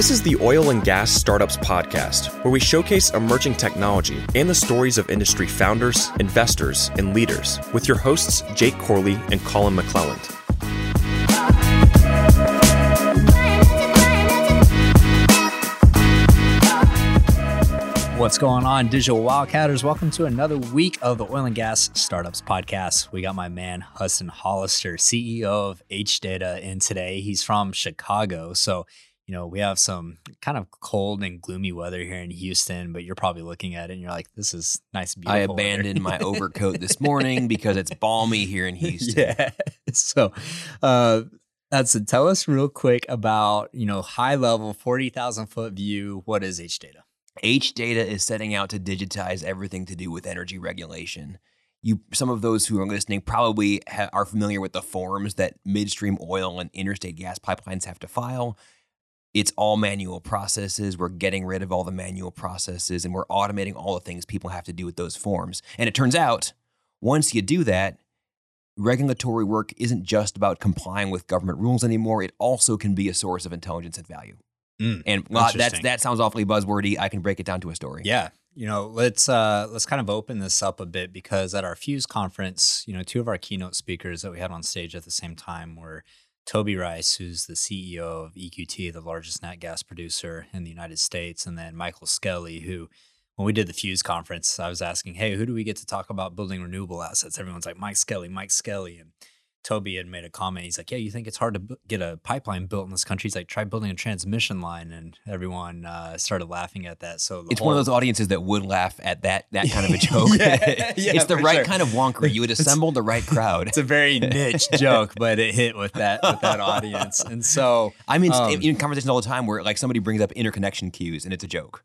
This is the Oil and Gas Startups Podcast, where we showcase emerging technology and the stories of industry founders, investors, and leaders with your hosts, Jake Corley and Collin McLelland. What's going on, digital wildcatters? Welcome to another week of the Oil and Gas Startups Podcast. We got my man Hudson Hollister, CEO of H Data, in today. He's from Chicago, so you know we have some kind of cold and gloomy weather here in Houston. But you're probably looking at it and you're like, "This is nice, beautiful." I abandoned my overcoat this morning because it's balmy here in Houston. yeah. So, uh, that's it. Tell us real quick about you know high level, forty thousand foot view. What is H Data? H data is setting out to digitize everything to do with energy regulation. You, some of those who are listening probably ha- are familiar with the forms that midstream oil and interstate gas pipelines have to file. It's all manual processes. We're getting rid of all the manual processes and we're automating all the things people have to do with those forms. And it turns out, once you do that, regulatory work isn't just about complying with government rules anymore. It also can be a source of intelligence and value. Mm, And well, that's that sounds awfully buzzwordy. I can break it down to a story. Yeah. You know, let's uh let's kind of open this up a bit because at our Fuse conference, you know, two of our keynote speakers that we had on stage at the same time were Toby Rice, who's the CEO of EQT, the largest nat gas producer in the United States, and then Michael Skelly, who when we did the Fuse conference, I was asking, "Hey, who do we get to talk about building renewable assets?" Everyone's like, "Mike Skelly, Mike Skelly." And Toby had made a comment. He's like, "Yeah, you think it's hard to bu- get a pipeline built in this country?" He's like, "Try building a transmission line," and everyone uh, started laughing at that. So the It's one of those audiences that would laugh at that that kind of a joke. Yeah, yeah, it's the right sure. kind of wonkery. You would assemble the right crowd. It's a very niche joke, but it hit with that with that audience. And so, I mean, Um, in conversations all the time where like somebody brings up interconnection queues and it's a joke,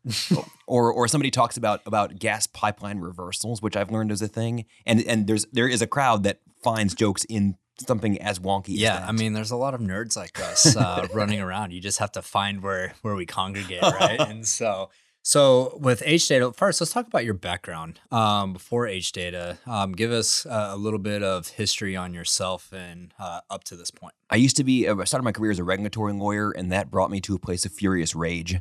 or or somebody talks about about gas pipeline reversals, which I've learned is a thing, and and there's there is a crowd that finds jokes in something as wonky. as yeah, that. I mean, there's a lot of nerds like us uh, running around. You just have to find where where we congregate, right? and so, so with H Data, first, let's talk about your background. Um, before H Data, um, give us uh, a little bit of history on yourself and uh, up to this point. I used to be, I started my career as a regulatory lawyer, and that brought me to a place of furious rage.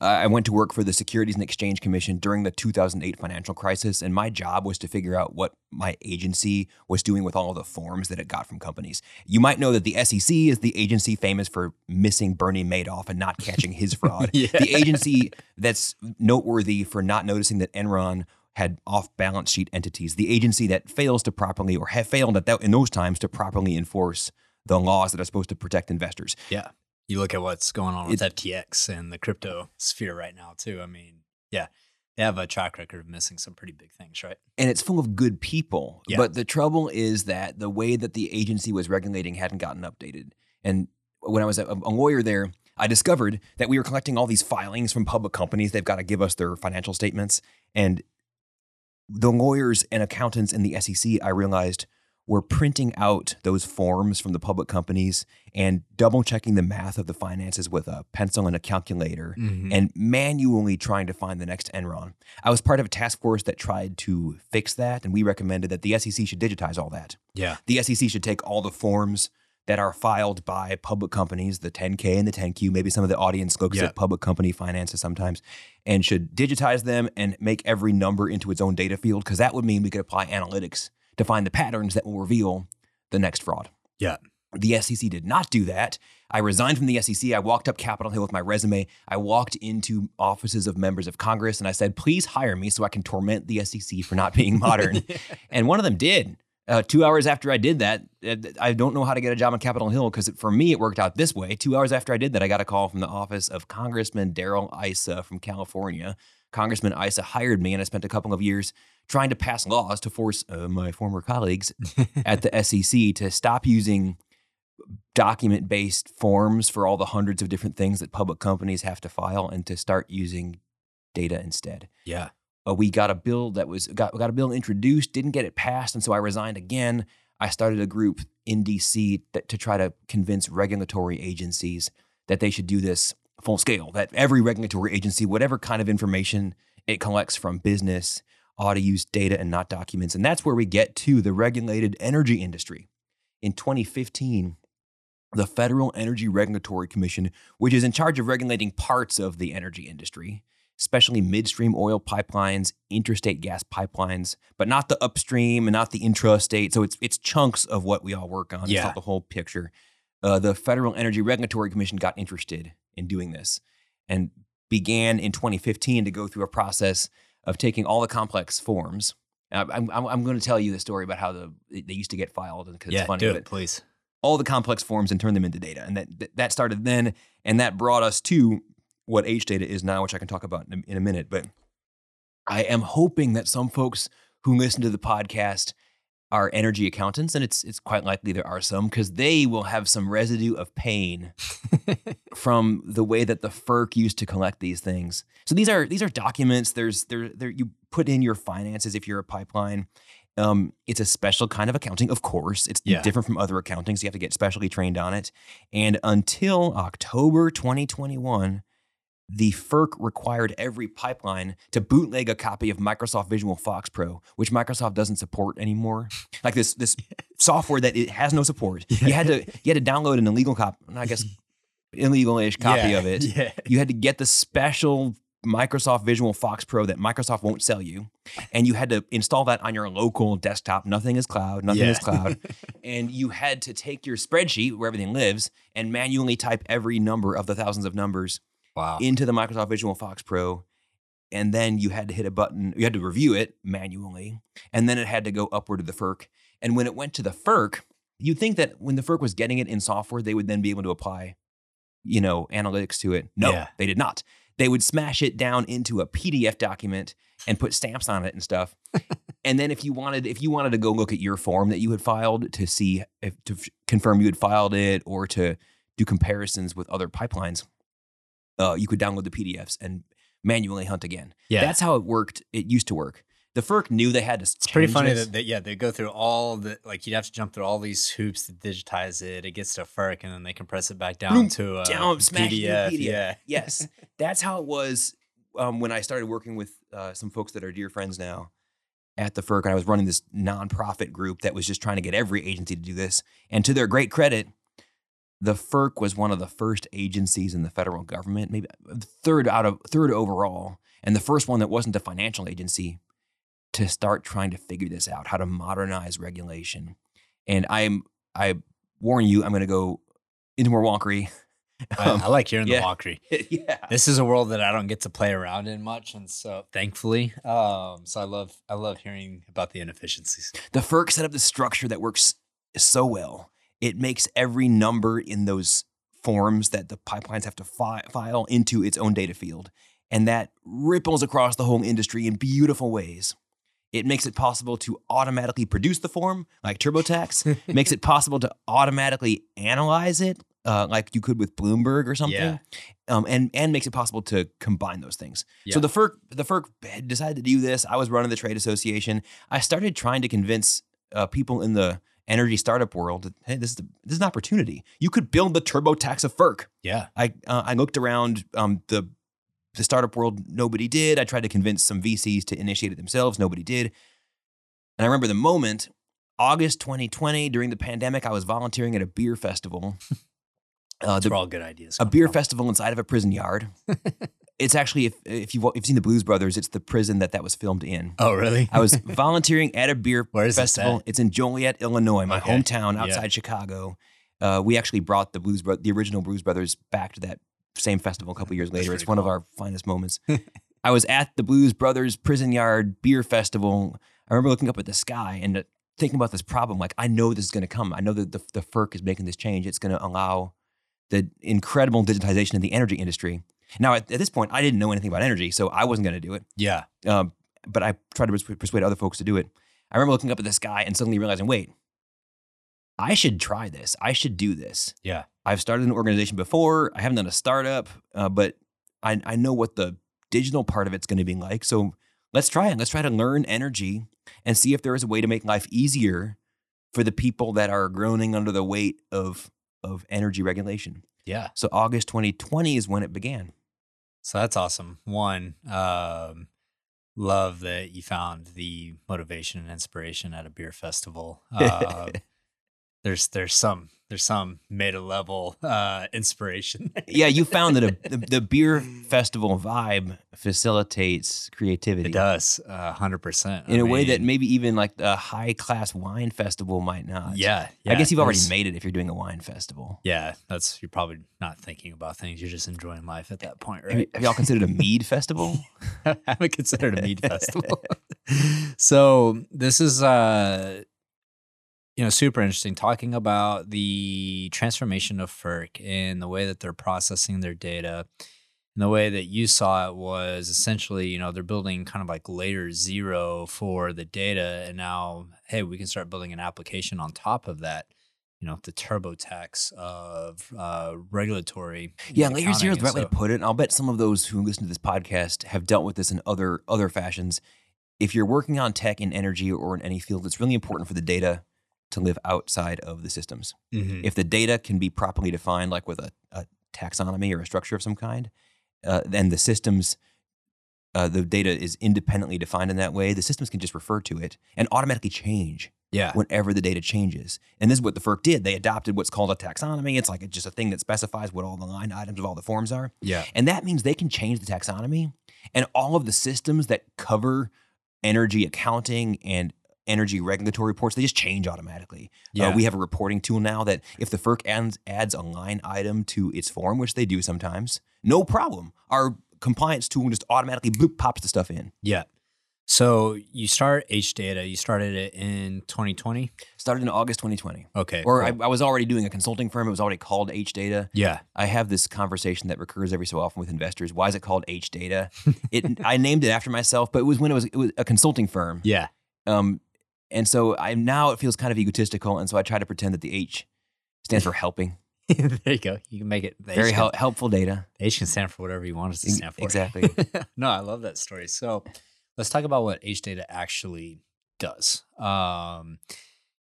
Uh, I went to work for the Securities and Exchange Commission during the 2008 financial crisis, and my job was to figure out what my agency was doing with all the forms that it got from companies. You might know that the SEC is the agency famous for missing Bernie Madoff and not catching his fraud. Yeah. The agency that's noteworthy for not noticing that Enron had off balance sheet entities, the agency that fails to properly or have failed at that, in those times to properly enforce the laws that are supposed to protect investors. Yeah, you look at what's going on with FTX and the crypto sphere right now too. I mean, yeah, they have a track record of missing some pretty big things, right? And it's full of good people. Yeah. But the trouble is that the way that the agency was regulating hadn't gotten updated. And when I was a, a lawyer there, I discovered that we were collecting all these filings from public companies. They've got to give us their financial statements. And the lawyers and accountants in the SEC, I realized, were printing out those forms from the public companies and double checking the math of the finances with a pencil and a calculator Mm-hmm. and manually trying to find the next Enron. I was part of a task force that tried to fix that, and we recommended that the SEC should digitize all that. yeah, The SEC should take all the forms that are filed by public companies, the 10K and the 10Q, maybe some of the audience looks Yeah. at public company finances sometimes, and should digitize them and make every number into its own data field, because that would mean we could apply analytics to find the patterns that will reveal the next fraud. yeah, The SEC did not do that. I resigned from the SEC. I walked up Capitol Hill with my resume. I walked into offices of members of Congress and I said, please hire me so I can torment the SEC for not being modern. and one of them did. Uh, two hours after I did that, uh, I don't know how to get a job on Capitol Hill because for me, it worked out this way. Two hours after I did that, I got a call from the office of Congressman Darrell Issa from California. Congressman Issa hired me, and I spent a couple of years trying to pass laws to force uh, my former colleagues at the SEC to stop using document based forms for all the hundreds of different things that public companies have to file and to start using data instead. yeah. Uh, we got a bill that was got, got a bill introduced, didn't get it passed, and so I resigned again. I started a group in DC that, to try to convince regulatory agencies that they should do this full scale. That every regulatory agency, whatever kind of information it collects from business, ought to use data and not documents. And that's where we get to the regulated energy industry. In 2015, the Federal Energy Regulatory Commission, which is in charge of regulating parts of the energy industry, especially midstream oil pipelines, interstate gas pipelines, but not the upstream and not the intrastate. So it's it's chunks of what we all work on. It's Yeah. not the whole picture. Uh, the Federal Energy Regulatory Commission got interested in doing this and began in 2015 to go through a process of taking all the complex forms. I'm, I'm, I'm going to tell you the story about how the they used to get filed because yeah, it's funny. do it, please. all the complex forms and turn them into data. And that that- started then, and that brought us to what H data is now, which I can talk about in a, in a minute. But I am hoping that some folks who listen to the podcast are energy accountants, and it's it's quite likely there are some because they will have some residue of pain from the way that the FERC used to collect these things. So these are these are documents. There's there there you put in your finances if you're a pipeline. Um, it's a special kind of accounting, of course. It's Yeah. different from other accounting, so you have to get specially trained on it. And until October 2021, the FERC required every pipeline to bootleg a copy of Microsoft Visual FoxPro, which Microsoft doesn't support anymore. Like this this software that it has no support. You had to you had to download an illegal copy, I guess illegal-ish copy Yeah, of it. Yeah. You had to get the special Microsoft Visual FoxPro that Microsoft won't sell you, and you had to install that on your local desktop. Nothing is cloud. Nothing is cloud. and you had to take your spreadsheet where everything lives and manually type every number of the thousands of numbers Wow. into the Microsoft Visual FoxPro. And then you had to hit a button, you had to review it manually. And then it had to go upward to the FERC. And when it went to the FERC, you'd think that when the FERC was getting it in software, they would then be able to apply, you know, analytics to it. No, Yeah. they did not. They would smash it down into a PDF document and put stamps on it and stuff. and then if you wanted, if you wanted to go look at your form that you had filed to see if to confirm you had filed it or to do comparisons with other pipelines, uh, you could download the PDFs and manually hunt again. yeah. That's how it worked. It used to work. The FERC knew they had to. It's pretty funny that, that yeah they go through all the like you'd have to jump through all these hoops to digitize it. It gets to FERC and then they compress it back down Boom, to a down, smash it PDF. PDF. Yeah, yes, that's how it was um, when I started working with uh, some folks that are dear friends now at the FERC. And I was running this nonprofit group that was just trying to get every agency to do this. And to their great credit, the FERC was one of the first agencies in the federal government, maybe third out of third overall, and the first one that wasn't a financial agency to start trying to figure this out, how to modernize regulation. And I'm I warn you, I'm going to go into more wonkery. I, Um, I like hearing yeah. the wonkery. yeah. This is a world that I don't get to play around in much, and so thankfully, um, so I love I love hearing about the inefficiencies. The FERC set up the structure that works so well. It makes every number in those forms that the pipelines have to fi- file into its own data field. And that ripples across the whole industry in beautiful ways. It makes it possible to automatically produce the form, like TurboTax. Makes it possible to automatically analyze it, uh, like you could with Bloomberg or something. Yeah. Um, and and makes it possible to combine those things. So the FERC the FERC had decided to do this. I was running the trade association. I started trying to convince uh, people in the energy startup world hey, this is the, this is an opportunity. You could build the TurboTax of FERC. Yeah, I uh, I looked around um, the the startup world. Nobody did. I tried to convince some VCs to initiate it themselves. Nobody did. And I remember the moment, August 2020, during the pandemic, I was volunteering at a beer festival. Uh, the, all good ideas. a beer from. festival inside of a prison yard. it's actually if if you've, if you've seen the Blues Brothers, it's the prison that that was filmed in. Oh, really? I was volunteering at a beer festival. It's in Joliet, Illinois, my Okay. hometown Yeah. outside Chicago. Uh, we actually brought the Blues Bro- the original Blues Brothers back to that same festival a couple years later. It's pretty one of our finest moments. I was at the Blues Brothers Prison Yard Beer Festival. I remember looking up at the sky and thinking about this problem. Like, I know this is going to come. I know that the, the FERC is making this change. It's going to allow the incredible digitization of the energy industry. Now, at, at this point, I didn't know anything about energy, so I wasn't going to do it. yeah, Um, but I tried to persuade, persuade other folks to do it. I remember looking up at the sky and suddenly realizing, wait, I should try this. I should do this. yeah, I've started an organization before. I haven't done a startup, uh, but I, I know what the digital part of it's going to be like. So let's try it. Let's try to learn energy and see if there is a way to make life easier for the people that are groaning under the weight of of energy regulation. Yeah. So August 2020 is when it began. So that's awesome. One, um, love that you found the motivation and inspiration at a beer festival. Um, there's there's some there's some meta level uh, inspiration. yeah, you found that a, the, the beer festival vibe facilitates creativity. it does, uh, hundred percent. in a way that maybe even like a high class wine festival might not. yeah, yeah. I guess you've already made it if you're doing a wine festival. Yeah, that's you're probably not thinking about things. You're just enjoying life at that point, Have, you, right? have y'all considered a mead festival? I haven't considered a mead festival. so this is uh you know super interesting talking about the transformation of FERC and the way that they're processing their data. And the way that you saw it was essentially, you know, they're building kind of like layer zero for the data. And now, hey, we can start building an application on top of that, you know, the TurboTax of uh, regulatory. Yeah, layer zero is the right And way to put it. And I'll bet some of those who listen to this podcast have dealt with this in other other fashions. If you're working on tech in energy or in any field, it's really important for the data to live outside of the systems. Mhm. If the data can be properly defined, like with a, a taxonomy or a structure of some kind, uh, then the systems, uh, the data is independently defined in that way. The systems can just refer to it and automatically change Yeah. whenever the data changes. And this is what the FERC did. They adopted what's called a taxonomy. It's like it's just a thing that specifies what all the line items of all the forms are. Yeah. And that means they can change the taxonomy and all of the systems that cover energy accounting and energy regulatory reports, they just change automatically. Yeah. Uh, we have a reporting tool now that if the FERC adds, adds a line item to its form, which they do sometimes, no problem. Our compliance tool just automatically bloop pops the stuff in. Yeah. So you start H data. You started it in 2020. Started in August 2020. Okay. Or cool. I, I was already doing a consulting firm. It was already called H Data. yeah. I have this conversation that recurs every so often with investors. Why is it called H Data? It I named it after myself, but it was when it was it was a consulting firm. Yeah. Um, and so I now it feels kind of egotistical, and so I try to pretend that the H stands for helping. there you go. You can make it. the Very hel- helpful data. H can stand for whatever you want it to stand for. exactly. no, I love that story. So let's talk about what H data actually does. Um,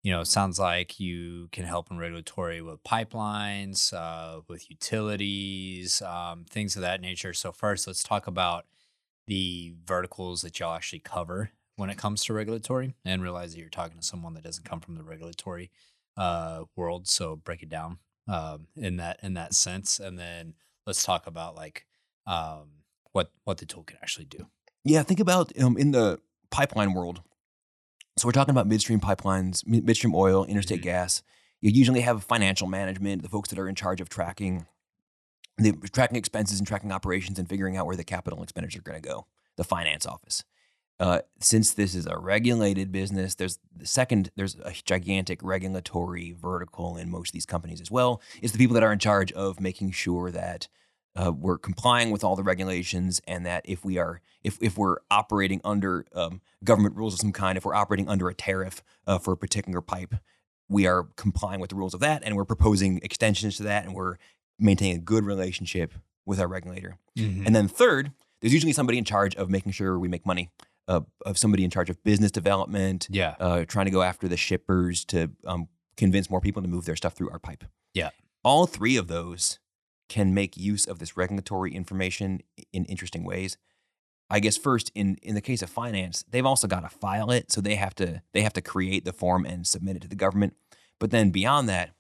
you know, it sounds like you can help in regulatory with pipelines, uh, with utilities, um, things of that nature. So first, let's talk about the verticals that y'all actually cover when it comes to regulatory, and realize that you're talking to someone that doesn't come from the regulatory uh, world. So break it down um, in that in that sense, and then let's talk about like um, what what the tool can actually do. Yeah, think about um, in the pipeline world. So we're talking about midstream pipelines, midstream oil, interstate Mhm. gas. You usually have financial management, the folks that are in charge of tracking the tracking expenses and tracking operations and figuring out where the capital expenditure are going to go. The finance office. Uh, since this is a regulated business, there's the second. There's a gigantic regulatory vertical in most of these companies as well. Is the people that are in charge of making sure that uh, we're complying with all the regulations and that if we are if if we're operating under um, government rules of some kind, if we're operating under a tariff uh, for a particular pipe, we are complying with the rules of that, and we're proposing extensions to that, and we're maintaining a good relationship with our regulator. Mm-hmm. And then third, there's usually somebody in charge of making sure we make money, uh, of somebody in charge of business development, yeah, uh, trying to go after the shippers to um, convince more people to move their stuff through our pipe. Yeah. All three of those can make use of this regulatory information in interesting ways. I guess first in in the case of finance, they've also got to file it, so they have to they have to create the form and submit it to the government. But then beyond that,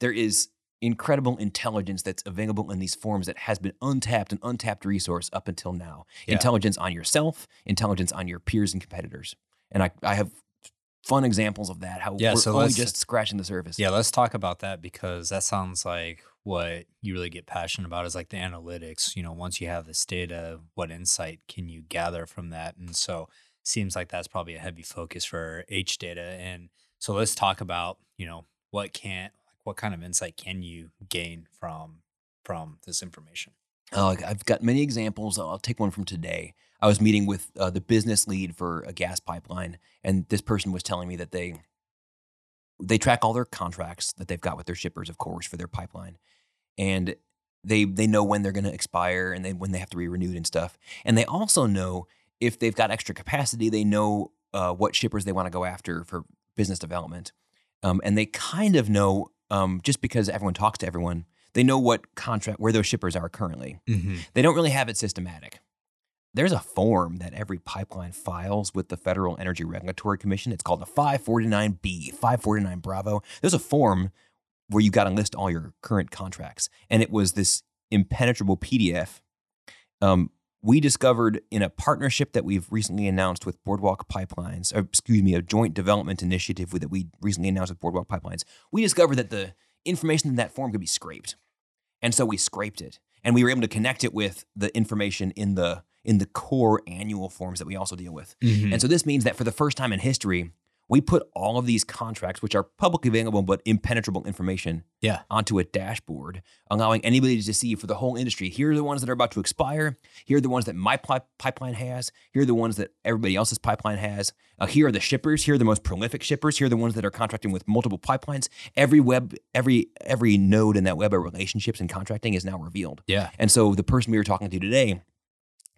there is incredible intelligence that's available in these forms that has been untapped and untapped resource up until now. Yeah. Intelligence on yourself, intelligence on your peers and competitors. And I, I have fun examples of that. How Yeah, we're so only just scratching the surface. yeah. Let's talk about that because that sounds like what you really get passionate about is like the analytics. You know, once you have this data, what insight can you gather from that? And so seems like that's probably a heavy focus for H data. And so let's talk about you know what can like what kind of insight can you gain from from this information? Uh, I've got many examples. I'll take one from today. I was meeting with uh, the business lead for a gas pipeline, and this person was telling me that they they track all their contracts that they've got with their shippers, of course, for their pipeline, and they they know when they're going to expire and they when they have to be renewed and stuff. And they also know if they've got extra capacity. They know uh, what shippers they want to go after for business development, um, and they kind of know um, just because everyone talks to everyone. They know what contract where those shippers are currently. Mm-hmm. They don't really have it systematic. There's a form that every pipeline files with the Federal Energy Regulatory Commission. It's called the 549B, 549 Bravo. There's a form where you got to list all your current contracts, and it was this impenetrable PDF. Um, we discovered in a partnership that we've recently announced with Boardwalk Pipelines, or excuse me, a joint development initiative that we recently announced with Boardwalk Pipelines. We discovered that the information in that form could be scraped, and so we scraped it, and we were able to connect it with the information in the in the core annual forms that we also deal with. Mm-hmm. And so this means that for the first time in history, we put all of these contracts, which are publicly available but impenetrable information, Yeah. onto a dashboard, allowing anybody to see for the whole industry. Here are the ones that are about to expire. Here are the ones that my pi- pipeline has. Here are the ones that everybody else's pipeline has. Uh, here are the shippers. Here are the most prolific shippers. Here are the ones that are contracting with multiple pipelines. Every web, every every node in that web of relationships and contracting is now revealed. Yeah. And so the person we were talking to today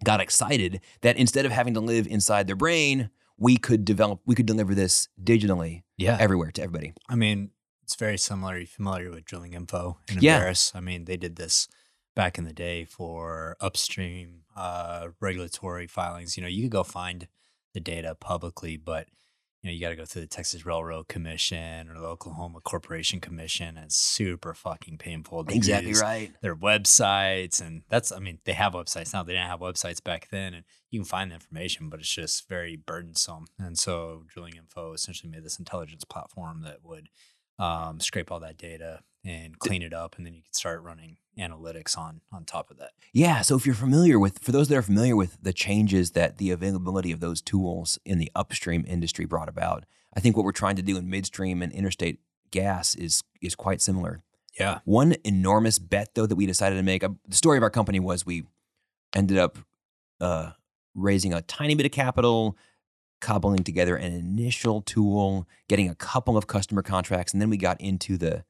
got excited that instead of having to live inside their brain, we could develop, we could deliver this digitally Yeah. everywhere to everybody. I mean, it's very similar. Are you familiar with drilling info and Yeah. Enverus? I mean, they did this back in the day for upstream uh, regulatory filings. You know, you could go find the data publicly, but you know, you got to go through the Texas Railroad Commission or the Oklahoma Corporation Commission. And it's super fucking painful. to Exactly right. Their websites, and that's, I mean, they have websites now. They didn't have websites back then, and you can find the information, but it's just very burdensome. And so, Drilling Info essentially made this intelligence platform that would um, scrape all that data and clean it up, and then you can start running analytics on on top of that. Yeah. So if you're familiar with, for those that are familiar with the changes that the availability of those tools in the upstream industry brought about, I think what we're trying to do in midstream and interstate gas is is quite similar. Yeah. One enormous bet, though, that we decided to make. Uh, the story of our company was we ended up uh, raising a tiny bit of capital, cobbling together an initial tool, getting a couple of customer contracts, and then we got into the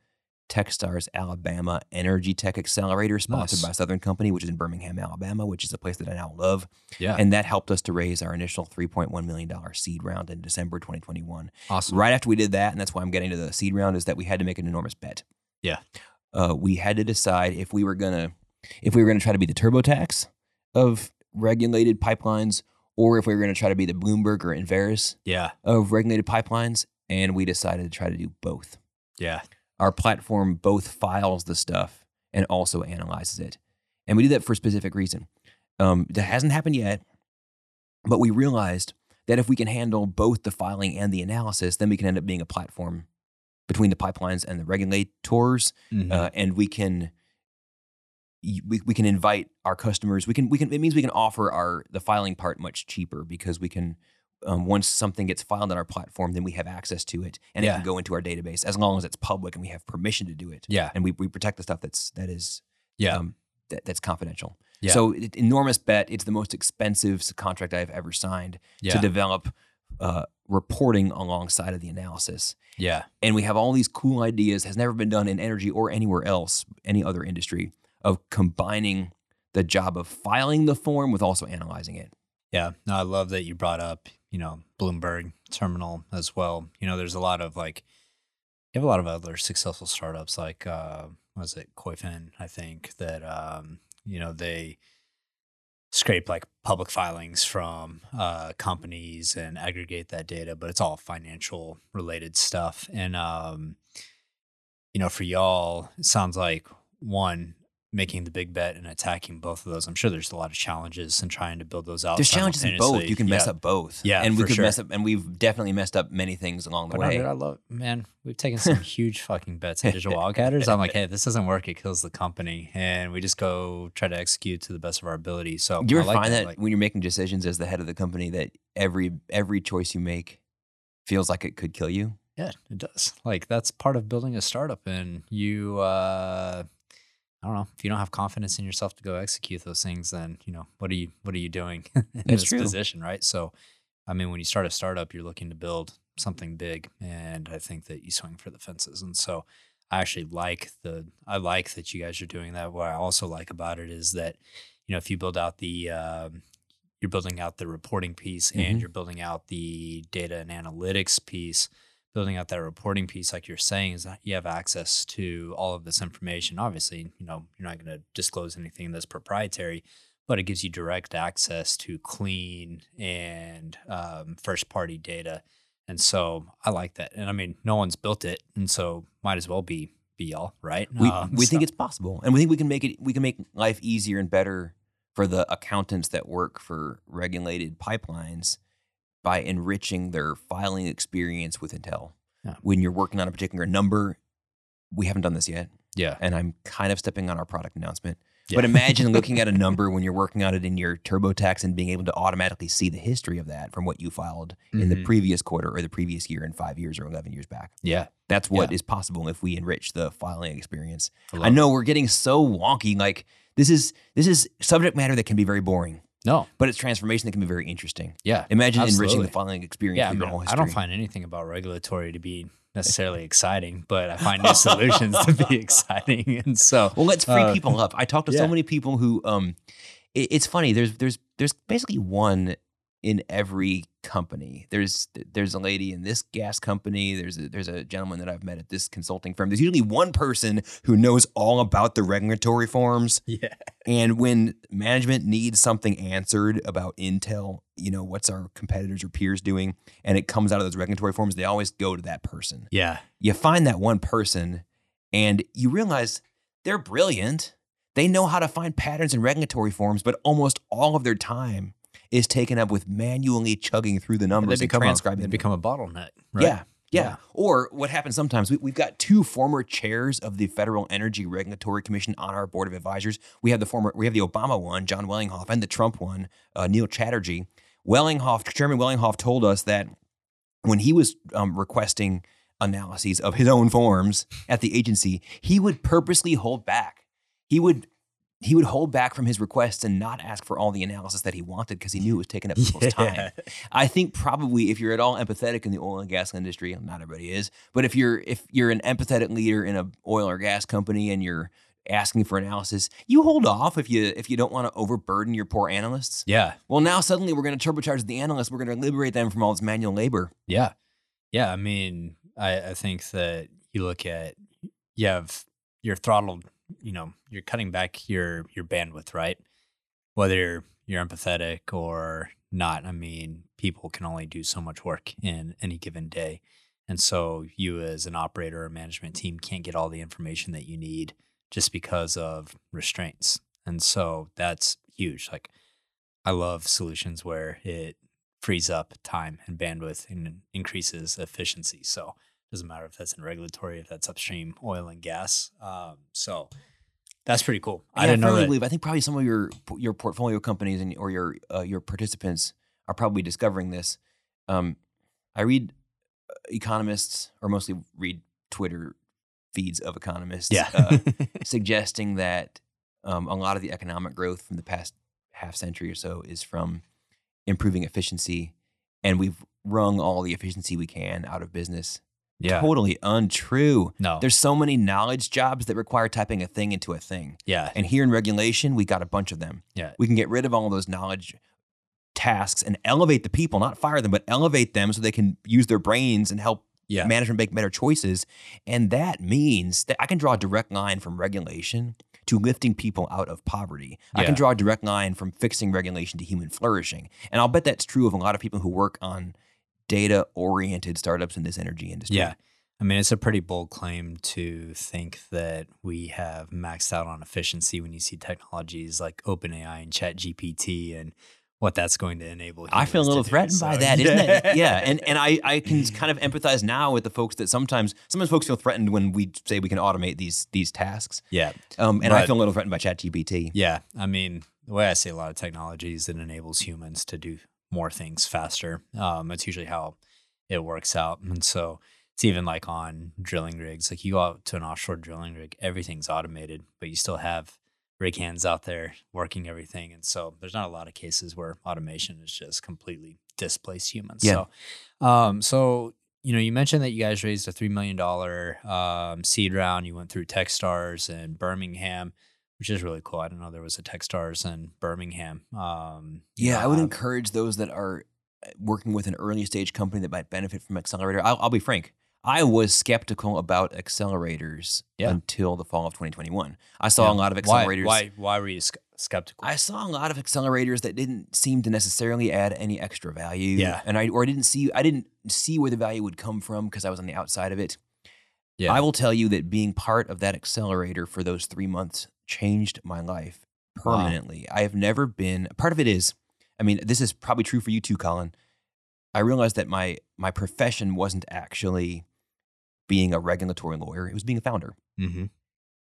Techstars Alabama Energy Tech Accelerator, sponsored Nice. by Southern Company, which is in Birmingham, Alabama, which is a place that I now love. Yeah. And that helped us to raise our initial $3.1 million seed round in December 2021 awesome. right after we did that, and that's why I'm getting to the seed round, is that we had to make an enormous bet. Yeah. Uh, we had to decide if we were gonna if we were gonna try to be the TurboTax of regulated pipelines, or if we were gonna try to be the Bloomberg or Enverus Yeah. of regulated pipelines, and we decided to try to do both. Yeah. Our platform both files the stuff and also analyzes it, and we do that for a specific reason. Um, that hasn't happened yet, but we realized that if we can handle both the filing and the analysis, then we can end up being a platform between the pipelines and the regulators, Mhm. uh, and we can we, we can invite our customers. We can we can it means we can offer our the filing part much cheaper because we can. Um, once something gets filed on our platform, then we have access to it, and it can go into our database as long as it's public and we have permission to do it. yeah. and we, we protect the stuff that's that is Yeah. um, that, that's confidential. Yeah. So it, enormous bet. It's the most expensive contract I've ever signed Yeah. to develop uh, reporting alongside of the analysis. yeah. And we have all these cool ideas, has never been done in energy or anywhere else, any other industry, of combining the job of filing the form with also analyzing it. Yeah, no, I love that you brought up, you know, Bloomberg terminal as well. You know, there's a lot of like, you have a lot of other successful startups like, uh, was it, Koyfin, I think, that, um, you know, they scrape like public filings from uh, companies and aggregate that data, but it's all financial related stuff. And, um, you know, for y'all, it sounds like one, making the big bet and attacking both of those. I'm sure there's a lot of challenges in trying to build those out. There's challenges in both. You can mess Yeah. up both. Yeah, and we could sure. mess up, and we've definitely messed up many things along the But no, way. dude, I love, man, we've taken some huge fucking bets at Digital Wildcatters. I'm like, hey, if this doesn't work, it kills the company. And we just go try to execute to the best of our ability. So you ever like find that, like, when you're making decisions as the head of the company that every every choice you make feels like it could kill you? yeah, it does. Like that's part of building a startup. And you, uh, I don't know, if you don't have confidence in yourself to go execute those things, then, you know, what are you, what are you doing in That's this true. position? Right. So, I mean, when you start a startup, you're looking to build something big. And I think that you swing for the fences. And so I actually like the, I like that you guys are doing that. What I also like about it is that, you know, if you build out the, um, you're building out the reporting piece Mhm. and you're building out the data and analytics piece, building out that reporting piece, like you're saying, is that you have access to all of this information. Obviously, you know, you're not going to disclose anything that's proprietary, but it gives you direct access to clean and um, first party data. And so I like that. And I mean, no one's built it. And so might as well be be all, right? We Um, we think it's possible, and we think we can make it. We can make life easier and better for the accountants that work for regulated pipelines by enriching their filing experience with Intel. Yeah. When you're working on a particular number, we haven't done this yet, yeah, and I'm kind of stepping on our product announcement. Yeah. But imagine looking at a number when you're working on it in your TurboTax and being able to automatically see the history of that from what you filed in the Mhm. previous quarter or the previous year in five years or 11 years back. yeah. That's what is Yeah. possible if we enrich the filing experience. I I know we're getting so wonky. Like this is this is subject matter that can be very boring, No, but it's transformation that can be very interesting. yeah. Imagine enriching the following experience Yeah, I, mean, I don't find anything about regulatory to be necessarily exciting, but I find new solutions to be exciting. And so, well, let's free uh, people up. I talk to yeah. so many people who um, it, it's funny. There's there's there's basically one in every company. There's there's a lady in this gas company. There's a, there's a gentleman that I've met at this consulting firm. There's usually one person who knows all about the regulatory forms. yeah, And when management needs something answered about Intel, you know, what's our competitors or peers doing, and it comes out of those regulatory forms, they always go to that person. yeah, You find that one person and you realize they're brilliant. They know how to find patterns in regulatory forms, but almost all of their time is taken up with manually chugging through the numbers and become a, transcribing they become a bottleneck. Right? Yeah. Yeah. Yeah. Or what happens sometimes, we, we've got two former chairs of the Federal Energy Regulatory Commission on our board of advisors. We have the former, we have the Obama one, Jon Wellinghoff, and the Trump one, uh, Neil Chatterjee. Wellinghoff, Chairman Wellinghoff told us that when he was um, requesting analyses of his own forms at the agency, he would purposely hold back. He would he would hold back from his requests and not ask for all the analysis that he wanted because he knew it was taking up people's time. I think probably if you're at all empathetic in the oil and gas industry, not everybody is, but if you're if you're an empathetic leader in a oil or gas company and you're asking for analysis, you hold off if you if you don't want to overburden your poor analysts. Yeah. Well, now suddenly we're going to turbocharge the analysts. We're going to liberate them from all this manual labor. Yeah. Yeah. I mean, I, I think that you look at you have you're throttled, you know, you're cutting back your your bandwidth, right? Whether you're, you're empathetic or not. I mean, people can only do so much work in any given day. And so you as an operator or management team can't get all the information that you need just because of restraints. And so that's huge. Like I love solutions where it frees up time and bandwidth and increases efficiency. So doesn't matter if that's in regulatory, if that's upstream oil and gas. Um, so that's pretty cool. I didn't know that. believe. I think probably some of your your portfolio companies and or your uh, your participants are probably discovering this. Um, I read uh, economists, or mostly read Twitter feeds of economists, Yeah. uh, suggesting that um, a lot of the economic growth from the past half century or so is from improving efficiency, and we've wrung all the efficiency we can out of business. Yeah. Totally untrue. No. There's so many knowledge jobs that require typing a thing into a thing. yeah. And here in regulation, we got a bunch of them. Yeah. We can get rid of all of those knowledge tasks and elevate the people, not fire them, but elevate them so they can use their brains and help Yeah. management make better choices. And that means that I can draw a direct line from regulation to lifting people out of poverty. I can draw a direct line from fixing regulation to human flourishing. And I'll bet that's true of a lot of people who work on data oriented startups in this energy industry. Yeah. I mean, it's a pretty bold claim to think that we have maxed out on efficiency when you see technologies like OpenAI and ChatGPT and what that's going to enable. I feel a little do. threatened by So, that, isn't it? Yeah, and and I I can kind of empathize now with the folks that sometimes sometimes folks feel threatened when we say we can automate these these tasks. Yeah. Um, and I feel a little threatened by ChatGPT. Yeah. I mean, the way I see a lot of technologies, it enables humans to do more things faster. Um, it's usually how it works out. And so it's even like on drilling rigs. Like you go out to an offshore drilling rig, everything's automated, but you still have rig hands out there working everything. And so there's not a lot of cases where automation is just completely displaced humans. Yeah. So, um, so you know, you mentioned that you guys raised a three million dollar um, seed round. You went through TechStars and Birmingham, which is really cool. I don't know there was a TechStars in Birmingham. Um, you Yeah, know, I would uh, encourage those that are uh, working with an early stage company that might benefit from accelerator. I'll, I'll be frank. I was skeptical about accelerators Yeah. until the fall of 2021. I saw yeah. a lot of Why- accelerators. Why? Why, were you sk- skeptical? I saw a lot of accelerators that didn't seem to necessarily add any extra value. Yeah. And I or I didn't see I didn't see where the value would come from because I was on the outside of it. Yeah. I will tell you that being part of that accelerator for those three months changed my life Wow. permanently. I have never been part of it is, I mean, this is probably true for you too, Colin. I realized that my my profession wasn't actually being a regulatory lawyer; it was being a founder. mm-hmm.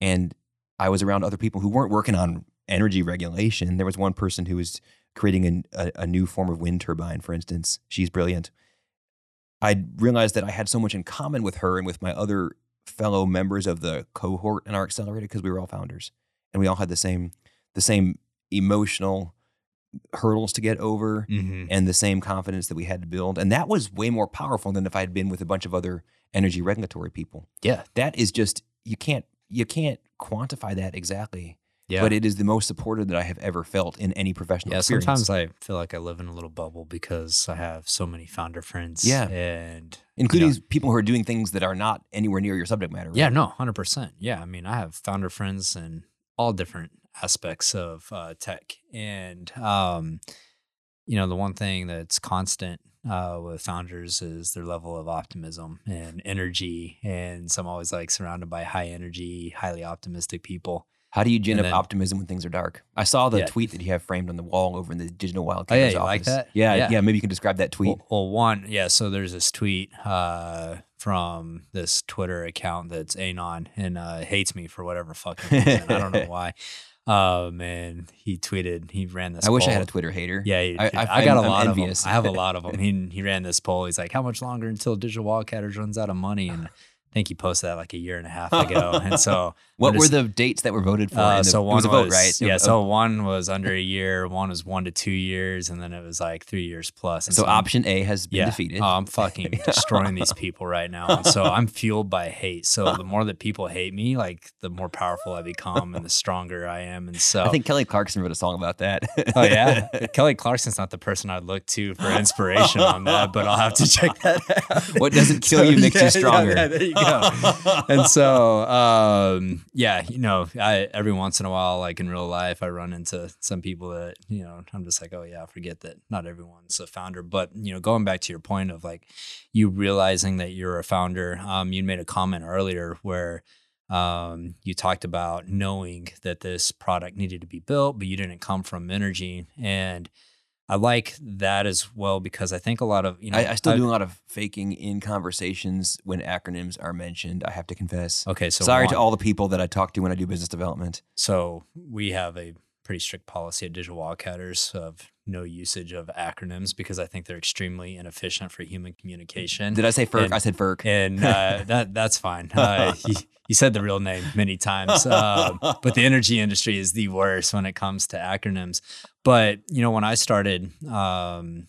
And I was around other people who weren't working on energy regulation. There was one person who was creating an, a, a new form of wind turbine, for instance. She's brilliant. I realized that I had so much in common with her and with my other fellow members of the cohort in our accelerator because we were all founders and we all had the same the same emotional hurdles to get over Mm-hmm. and the same confidence that we had to build. And that was way more powerful than if I had been with a bunch of other energy regulatory people. Yeah. That is just you can't you can't quantify that exactly. Yeah. But it is the most supported that I have ever felt in any professional yeah, experience. sometimes I feel like I live in a little bubble because I have so many founder friends. Yeah. And including you know, people who are doing things that are not anywhere near your subject matter. right? yeah, no, 100%. Yeah. I mean, I have founder friends in all different aspects of uh, tech. And, um, you know, the one thing that's constant uh, with founders is their level of optimism and energy. And so I'm always like surrounded by high energy, highly optimistic people. How do you gin up then- optimism when things are dark? I saw the Yeah. tweet that you have framed on the wall over in the digital Oh, yeah, office. like that? Yeah, yeah, Yeah. Maybe you can describe that tweet. Well, well, one, yeah. So there's this tweet uh, from this Twitter account that's Anon and uh, hates me for whatever fucking reason. I don't know why. Um, and he tweeted, he ran this. I wish I had a Twitter hater. Yeah, he- I- I, I- got a I'm lot envious. of them. I have a lot of them. He he ran this poll. He's like, "How much longer until Digital Wildcatters runs out of money?" And think he posted that like a year and a half ago. and so What we're were the dates that were voted for? uh, the- so it one was vote, right? Yeah. So one was under a year. One was one to two years, and then it was like three years plus. And so I'm- option A has been defeated. Oh, I'm fucking destroying these people right now. And so I'm fueled by hate. So the more that people hate me, like the more powerful I become and the stronger I am. And so I think Kelly Clarkson wrote a song about that. Oh yeah. Kelly Clarkson's not the person I'd look to for inspiration on that, but I'll have to check that out. What doesn't kill you makes you yeah, stronger. Yeah, there you go. and so um yeah, you know, I every once in a while, like in real life, I run into some people that, you know, I'm just like, oh yeah, forget that not everyone's a founder. But you know, going back to your point of like you realizing that you're a founder, um, you made a comment earlier where um, you talked about knowing that this product needed to be built, but you didn't come from energy. And I like that as well because I think a lot of, you know, I, I still do a lot of faking in conversations when acronyms are mentioned. I have to confess. Okay, so Sorry to all the people that I talk to when I do business development. So we have a pretty strict policy at Digital Wildcatters of no usage of acronyms because I think they're extremely inefficient for human communication. Did I say FERC? And- I said FERC. and uh, that that's fine. Uh, said the real name many times, um, but the energy industry is the worst when it comes to acronyms. But you know, when I started um,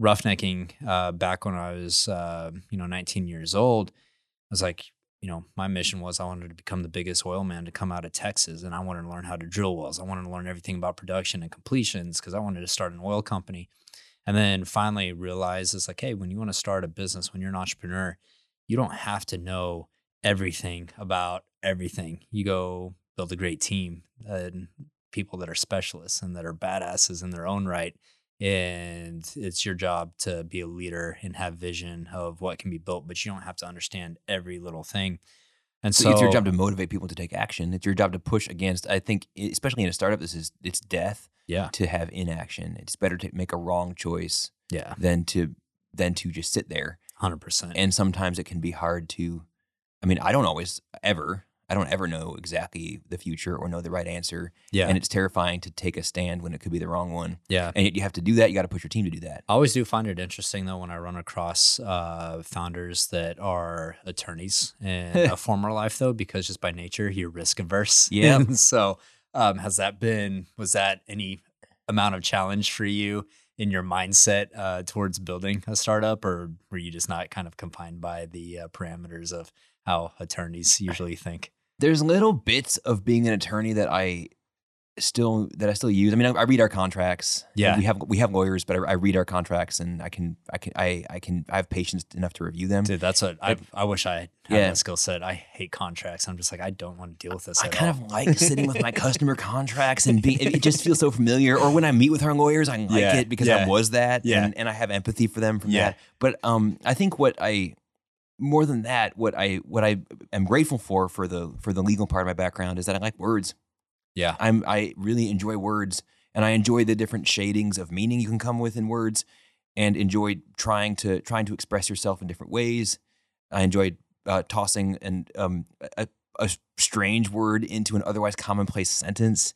roughnecking uh, back when I was uh, you know 19 years old, I was like, you know, my mission was I wanted to become the biggest oil man to come out of Texas, and I wanted to learn how to drill wells. I wanted to learn everything about production and completions because I wanted to start an oil company. And then finally realized it's like, hey, when you want to start a business, when you're an entrepreneur, you don't have to know everything about everything. You go build a great team and people that are specialists and that are badasses in their own right. And it's your job to be a leader and have vision of what can be built, but you don't have to understand every little thing. And So so, it's your job to motivate people to take action. It's your job to push against. I think, especially in a startup, this is it's death yeah, to have inaction. It's better to make a wrong choice yeah, than to than to just sit there. hundred percent. And sometimes it can be hard to. I mean, I don't always ever. I don't ever know exactly the future or know the right answer, Yeah, and it's terrifying to take a stand when it could be the wrong one. yeah. And yet you have to do that. You got to push your team to do that. I always do find it interesting though when I run across uh, founders that are attorneys in a former life though, because just by nature you're risk averse. Yeah. So, um, has that been was that any amount of challenge for you in your mindset uh, towards building a startup, or were you just not kind of confined by the uh, parameters of how attorneys usually think? There's little bits of being an attorney that I still that I still use. I mean, I, I read our contracts. Yeah. we have we have lawyers, but I, I read our contracts and I can I can I I can I have patience enough to review them. Dude, that's what I I wish I had Yeah. that skill set. I hate contracts. I'm just like I don't want to deal with this. I at kind all. of like sitting with my customer contracts and being, it, it just feels so familiar. Or when I meet with our lawyers, I like Yeah, it because I was that Yeah. and, and I have empathy for them from Yeah. that. But um, I think what I more than that, what I what I am grateful for for the for the legal part of my background is that I like words. Yeah. I'm I really enjoy words and I enjoy the different shadings of meaning you can come with in words and enjoy trying to trying to express yourself in different ways. I enjoyed uh, tossing and um, a, a strange word into an otherwise commonplace sentence,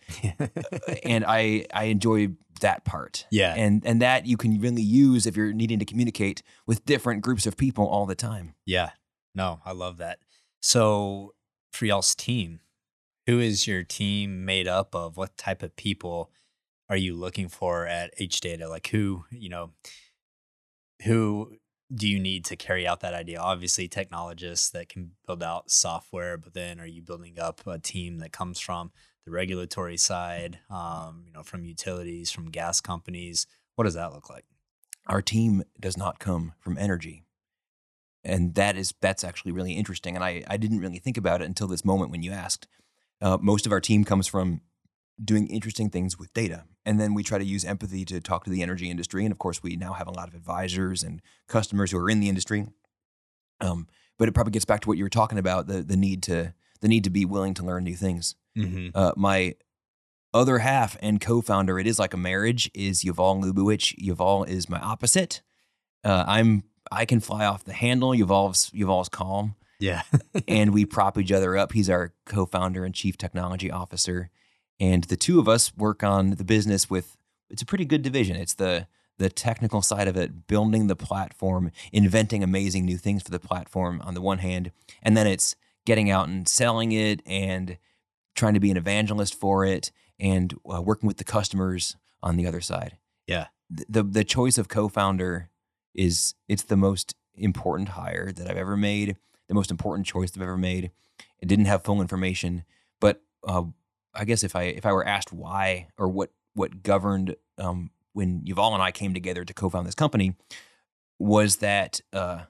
and I I enjoy that part. Yeah. and and that you can really use if you're needing to communicate with different groups of people all the time. Yeah. No, I love that. So, for y'all's team, who is your team made up of? What type of people are you looking for at H Data? Like, who, you know, who do you need to carry out that idea? Obviously, technologists that can build out software, but then are you building up a team that comes from the regulatory side, um, you know, from utilities, from gas companies? What does that look like? Our team does not come from energy. And that is that's actually really interesting. And I, I didn't really think about it until this moment when you asked. Uh, most of our team comes from doing interesting things with data. And then we try to use empathy to talk to the energy industry. And of course, we now have a lot of advisors and customers who are in the industry. Um, but it probably gets back to what you were talking about the the need to the need to be willing to learn new things. Mm-hmm. Uh, my other half and co-founder, it is like a marriage, is Yuval Lubowicz. Yuval is my opposite. Uh, I'm I can fly off the handle. Yuval's Yuval's calm, Yeah. and we prop each other up. He's our co-founder and chief technology officer, and the two of us work on the business with. It's a pretty good division. It's the the technical side of it, building the platform, inventing amazing new things for the platform on the one hand, and then it's getting out and selling it and trying to be an evangelist for it and uh, working with the customers on the other side. Yeah. The the choice of co-founder is it's the most important hire that I've ever made, the most important choice I've ever made. It didn't have full information, but uh, I guess if I if I were asked why or what what governed um, when Yuval and I came together to co-found this company was that uh,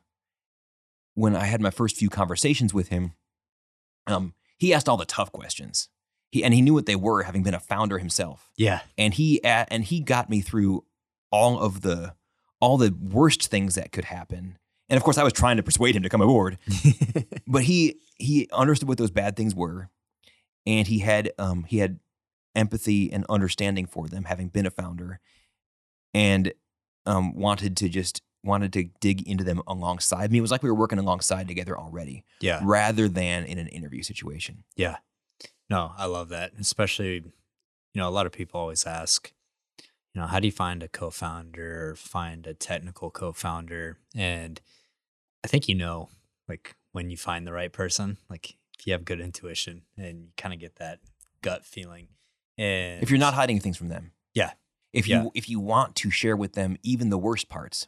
when I had my first few conversations with him, um, he asked all the tough questions. He and he knew what they were, having been a founder himself. Yeah. And he a- and he got me through all of the all the worst things that could happen. And of course, I was trying to persuade him to come aboard, but he he understood what those bad things were, and he had um he had empathy and understanding for them, having been a founder, and um wanted to just wanted to dig into them alongside me. It was like we were working alongside together already, yeah. rather than in an interview situation. Yeah. No, I love that. Especially, you know, a lot of people always ask, you know, how do you find a co founder or find a technical co founder? And I think you know, like when you find the right person, like if you have good intuition and you kind of get that gut feeling. And If you're not hiding things from them, Yeah. If you Yeah. if you want to share with them even the worst parts,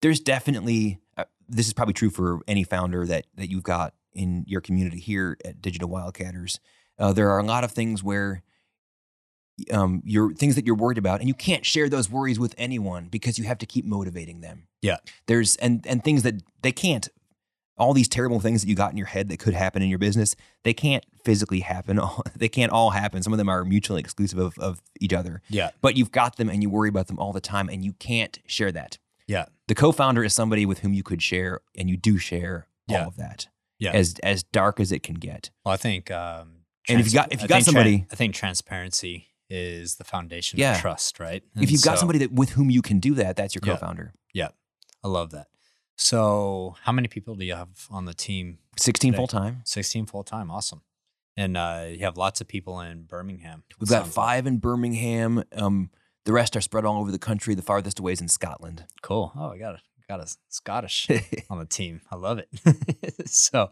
there's definitely uh, this is probably true for any founder that that you've got in your community here at Digital Wildcatters. Uh, there are a lot of things where um, you're things that you're worried about, and you can't share those worries with anyone because you have to keep motivating them. Yeah. there's and and things that they can't. All these terrible things that you got in your head that could happen in your business, they can't physically happen. They can't all happen. Some of them are mutually exclusive of, of each other yeah, but you've got them and you worry about them all the time and you can't share that. Yeah. The co-founder is somebody with whom you could share and you do share Yeah. all of that. Yeah. As as dark as it can get. well, I think, um, And if you got- if you I got somebody- I think transparency is the foundation Yeah. of trust, right? if you've got so- somebody that with whom you can do that, that's your co-founder. Yeah. I love that. So, how many people do you have on the team 16 Today. full time. 16 full time. Awesome. And uh, you have lots of people in Birmingham. We've got five in Birmingham. Um, the rest are spread all over the country. The farthest away is in Scotland. Cool. Oh, I got a got a Scottish on the team. I love it. so,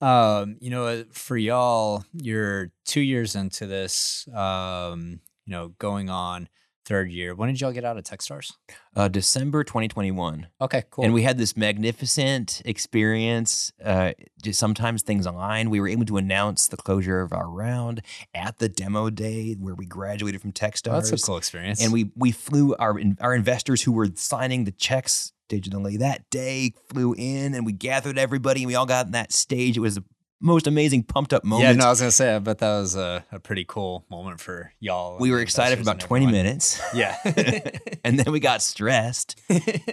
um, you know, for y'all, you're two years into this. Um, you know, going on third year. When did y'all get out of TechStars? Uh, December 2021. Okay, cool. And we had this magnificent experience. Uh, just sometimes things align. We were able to announce the closure of our round at the demo day where we graduated from Techstars. Oh, that's a cool experience. And we we flew our our investors who were signing the checks digitally that day flew in and we gathered everybody and we all got in that stage. It was the most amazing pumped up moment. yeah, no, I was gonna say, I bet that was a, a pretty cool moment for y'all. we were excited for about 20 minutes. Yeah. and then we got stressed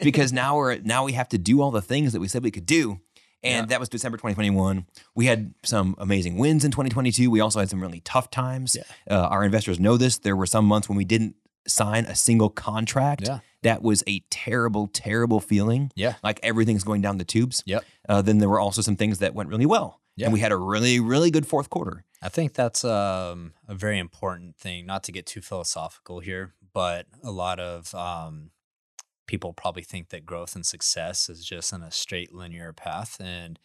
because now we're now we have to do all the things that we said we could do And Yeah. that was December 2021. We had some amazing wins in 2022. We also had some really tough times. Yeah. Uh, our investors know this. There were some months when we didn't sign a single contract. Yeah. That was a terrible, terrible feeling. Yeah. Like everything's going down the tubes. Yep. Uh, then there were also some things that went really well. Yeah. And we had a really, really good fourth quarter. I think that's um, a very important thing, not to get too philosophical here, but a lot of um, people probably think that growth and success is just in a straight linear path. And,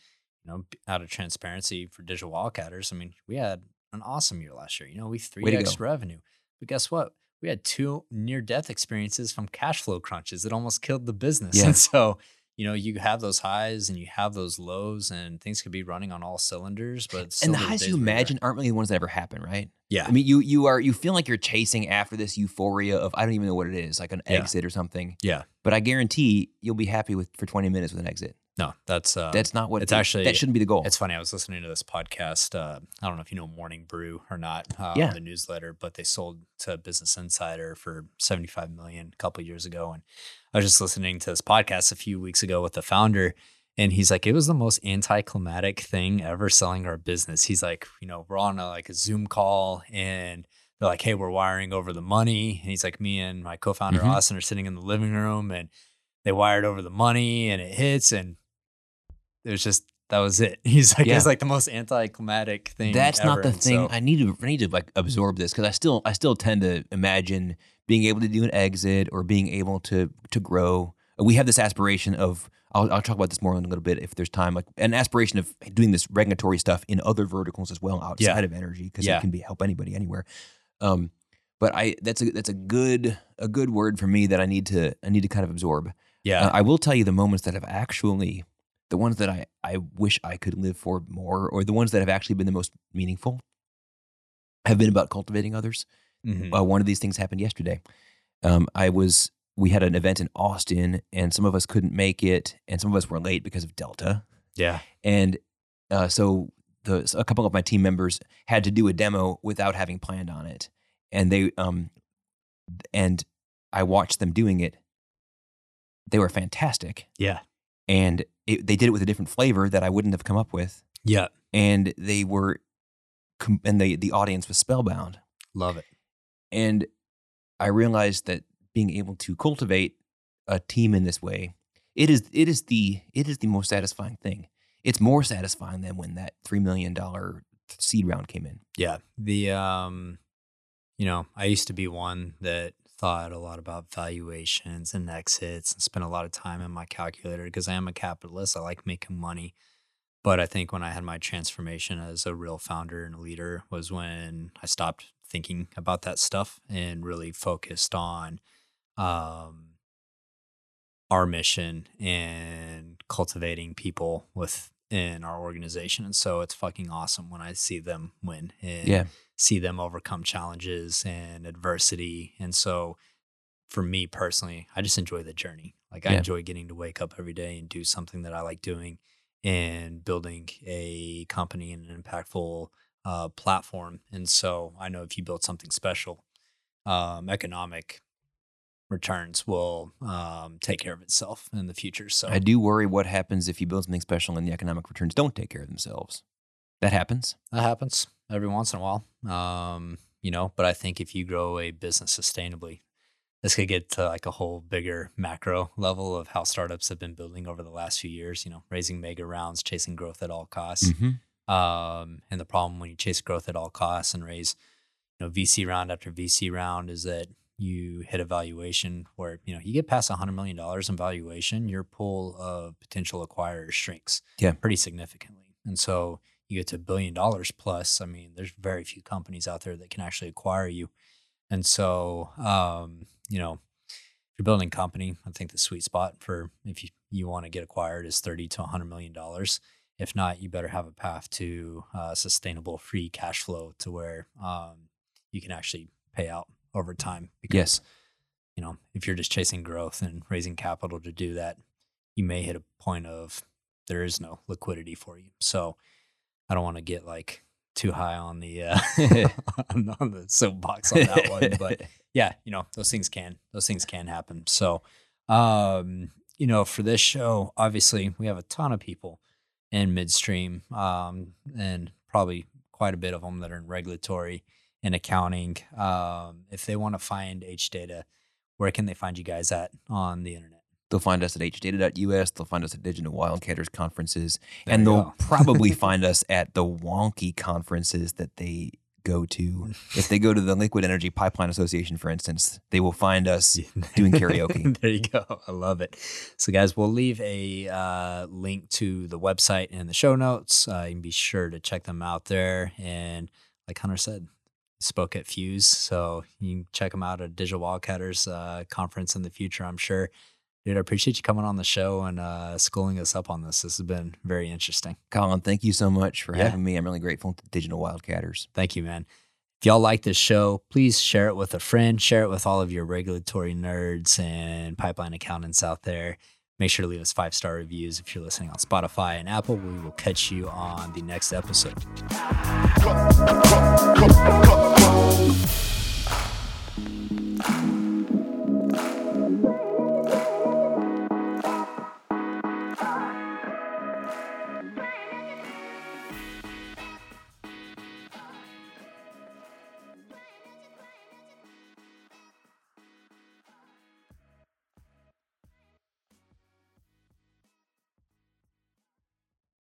you know, out of transparency for digital wildcatters, I mean, we had an awesome year last year. You know, we Way to 3x revenue. But guess what? We had two near death experiences from cash flow crunches that almost killed the business. Yeah. And so, you know, you have those highs and you have those lows, and things could be running on all cylinders. But and the highs you imagine aren't really the ones that ever happen, right? yeah, I mean, you you are you feel like you're chasing after this euphoria of I don't even know what it is, like an Yeah. exit or something. Yeah. But I guarantee you'll be happy with for 20 minutes with an exit. No, that's uh, That's not what it's it- actually- that shouldn't be the goal. It's funny. I was listening to this podcast. Uh, I don't know if you know Morning Brew or not. Uh, Yeah. The newsletter, but they sold to Business Insider for seventy-five million a couple years ago, and I was just listening to this podcast a few weeks ago with the founder, and he's like, "It was the most anticlimactic thing ever selling our business." He's like, "You know, we're on a, like a Zoom call, and they're like, hey, we're wiring over the money,' and he's like, me and my co-founder Mhm. Austin are sitting in the living room, and they wired over the money, and it hits, and it was just that was it. He's like, Yeah. it's like the most anticlimactic thing. That's not the and thing. so- I need to I need to like absorb this because I still I still tend to imagine being able to do an exit or being able to to grow. We have this aspiration of I'll, I'll talk about this more in a little bit if there's time. Like an aspiration of doing this regulatory stuff in other verticals as well outside Yeah. of energy because Yeah. it can be help anybody anywhere. Um, but I that's a that's a good a good word for me that I need to I need to kind of absorb. yeah, Uh, I will tell you the moments that have actually, the ones that I, I wish I could live for more, or the ones that have actually been the most meaningful, have been about cultivating others. Mhm. Uh, one of these things happened yesterday. Um, I was, we had an event in Austin, and some of us couldn't make it, and some of us were late because of Delta. yeah, And uh, so the a couple of my team members had to do a demo without having planned on it, and they um, and I watched them doing it. They were fantastic yeah, and it, they did it with a different flavor that I wouldn't have come up with, yeah. and they were, and the the audience was spellbound, Love it. And I realized that being able to cultivate a team in this way, it is it is the it is the most satisfying thing. It's more satisfying than when that three million dollar seed round came in. Yeah. The um you know, I used to be one that thought a lot about valuations and exits and spent a lot of time in my calculator because I am a capitalist. I like making money. But I think when I had my transformation as a real founder and a leader was when I stopped thinking about that stuff and really focused on um our mission and cultivating people within our organization. And so it's fucking awesome when I see them win and Yeah. see them overcome challenges and adversity. And so for me personally, I just enjoy the journey. Like I enjoy getting to wake up every day and do something that I like doing and building a company and an impactful uh, platform. And so I know if you build something special, um, economic returns will um, take care of itself in the future. So I do worry what happens if you build something special and the economic returns don't take care of themselves. That happens. That happens every once in a while. Um, you know, but I think if you grow a business sustainably, this could get to like a whole bigger macro level of how startups have been building over the last few years, you know, raising mega rounds, chasing growth at all costs. Mhm. Um, and the problem when you chase growth at all costs and raise, you know, VC round after VC round is that you hit a valuation where, you know, you get past hundred million dollars in valuation, your pool of potential acquirers shrinks Yeah. pretty significantly. And so you get to a billion dollars plus. I mean, there's very few companies out there that can actually acquire you. And so, um, you know, if you're building a company, I think the sweet spot for if you, you want to get acquired is 30 to 100 million dollars. If not, you better have a path to uh, sustainable free cash flow to where um, you can actually pay out over time. Because, Yes. you know, if you're just chasing growth and raising capital to do that, you may hit a point of there is no liquidity for you. So I don't want to get like too high on the uh, on, on the soapbox on that one, but yeah, you know, those things can those things can happen. So, um, you know, for this show, obviously, we have a ton of people in midstream, um, and probably quite a bit of them that are in regulatory and accounting. Um, if they want to find H data, where can they find you guys at on the internet? They'll find us at hdata.us. They'll find us at Digital Wildcatters conferences, There and they'll probably find us at the wonky conferences that they go to. If they go to the Liquid Energy Pipeline Association, for instance, they will find us doing karaoke. there you go. I love it. So, guys, we'll leave a uh, link to the website in the show notes. Uh, you can be sure to check them out there. And like Hunter said, spoke at Fuse, so you can check them out at Digital Wildcatters uh, conference in the future. I'm sure. Dude, I appreciate you coming on the show and uh, schooling us up on this. This has been very interesting. Collin, thank you so much for Yeah. having me. I'm really grateful to Digital Wildcatters. Thank you, man. If y'all like this show, please share it with a friend, share it with all of your regulatory nerds and pipeline accountants out there. Make sure to leave us five star reviews if you're listening on Spotify and Apple. We will catch you on the next episode.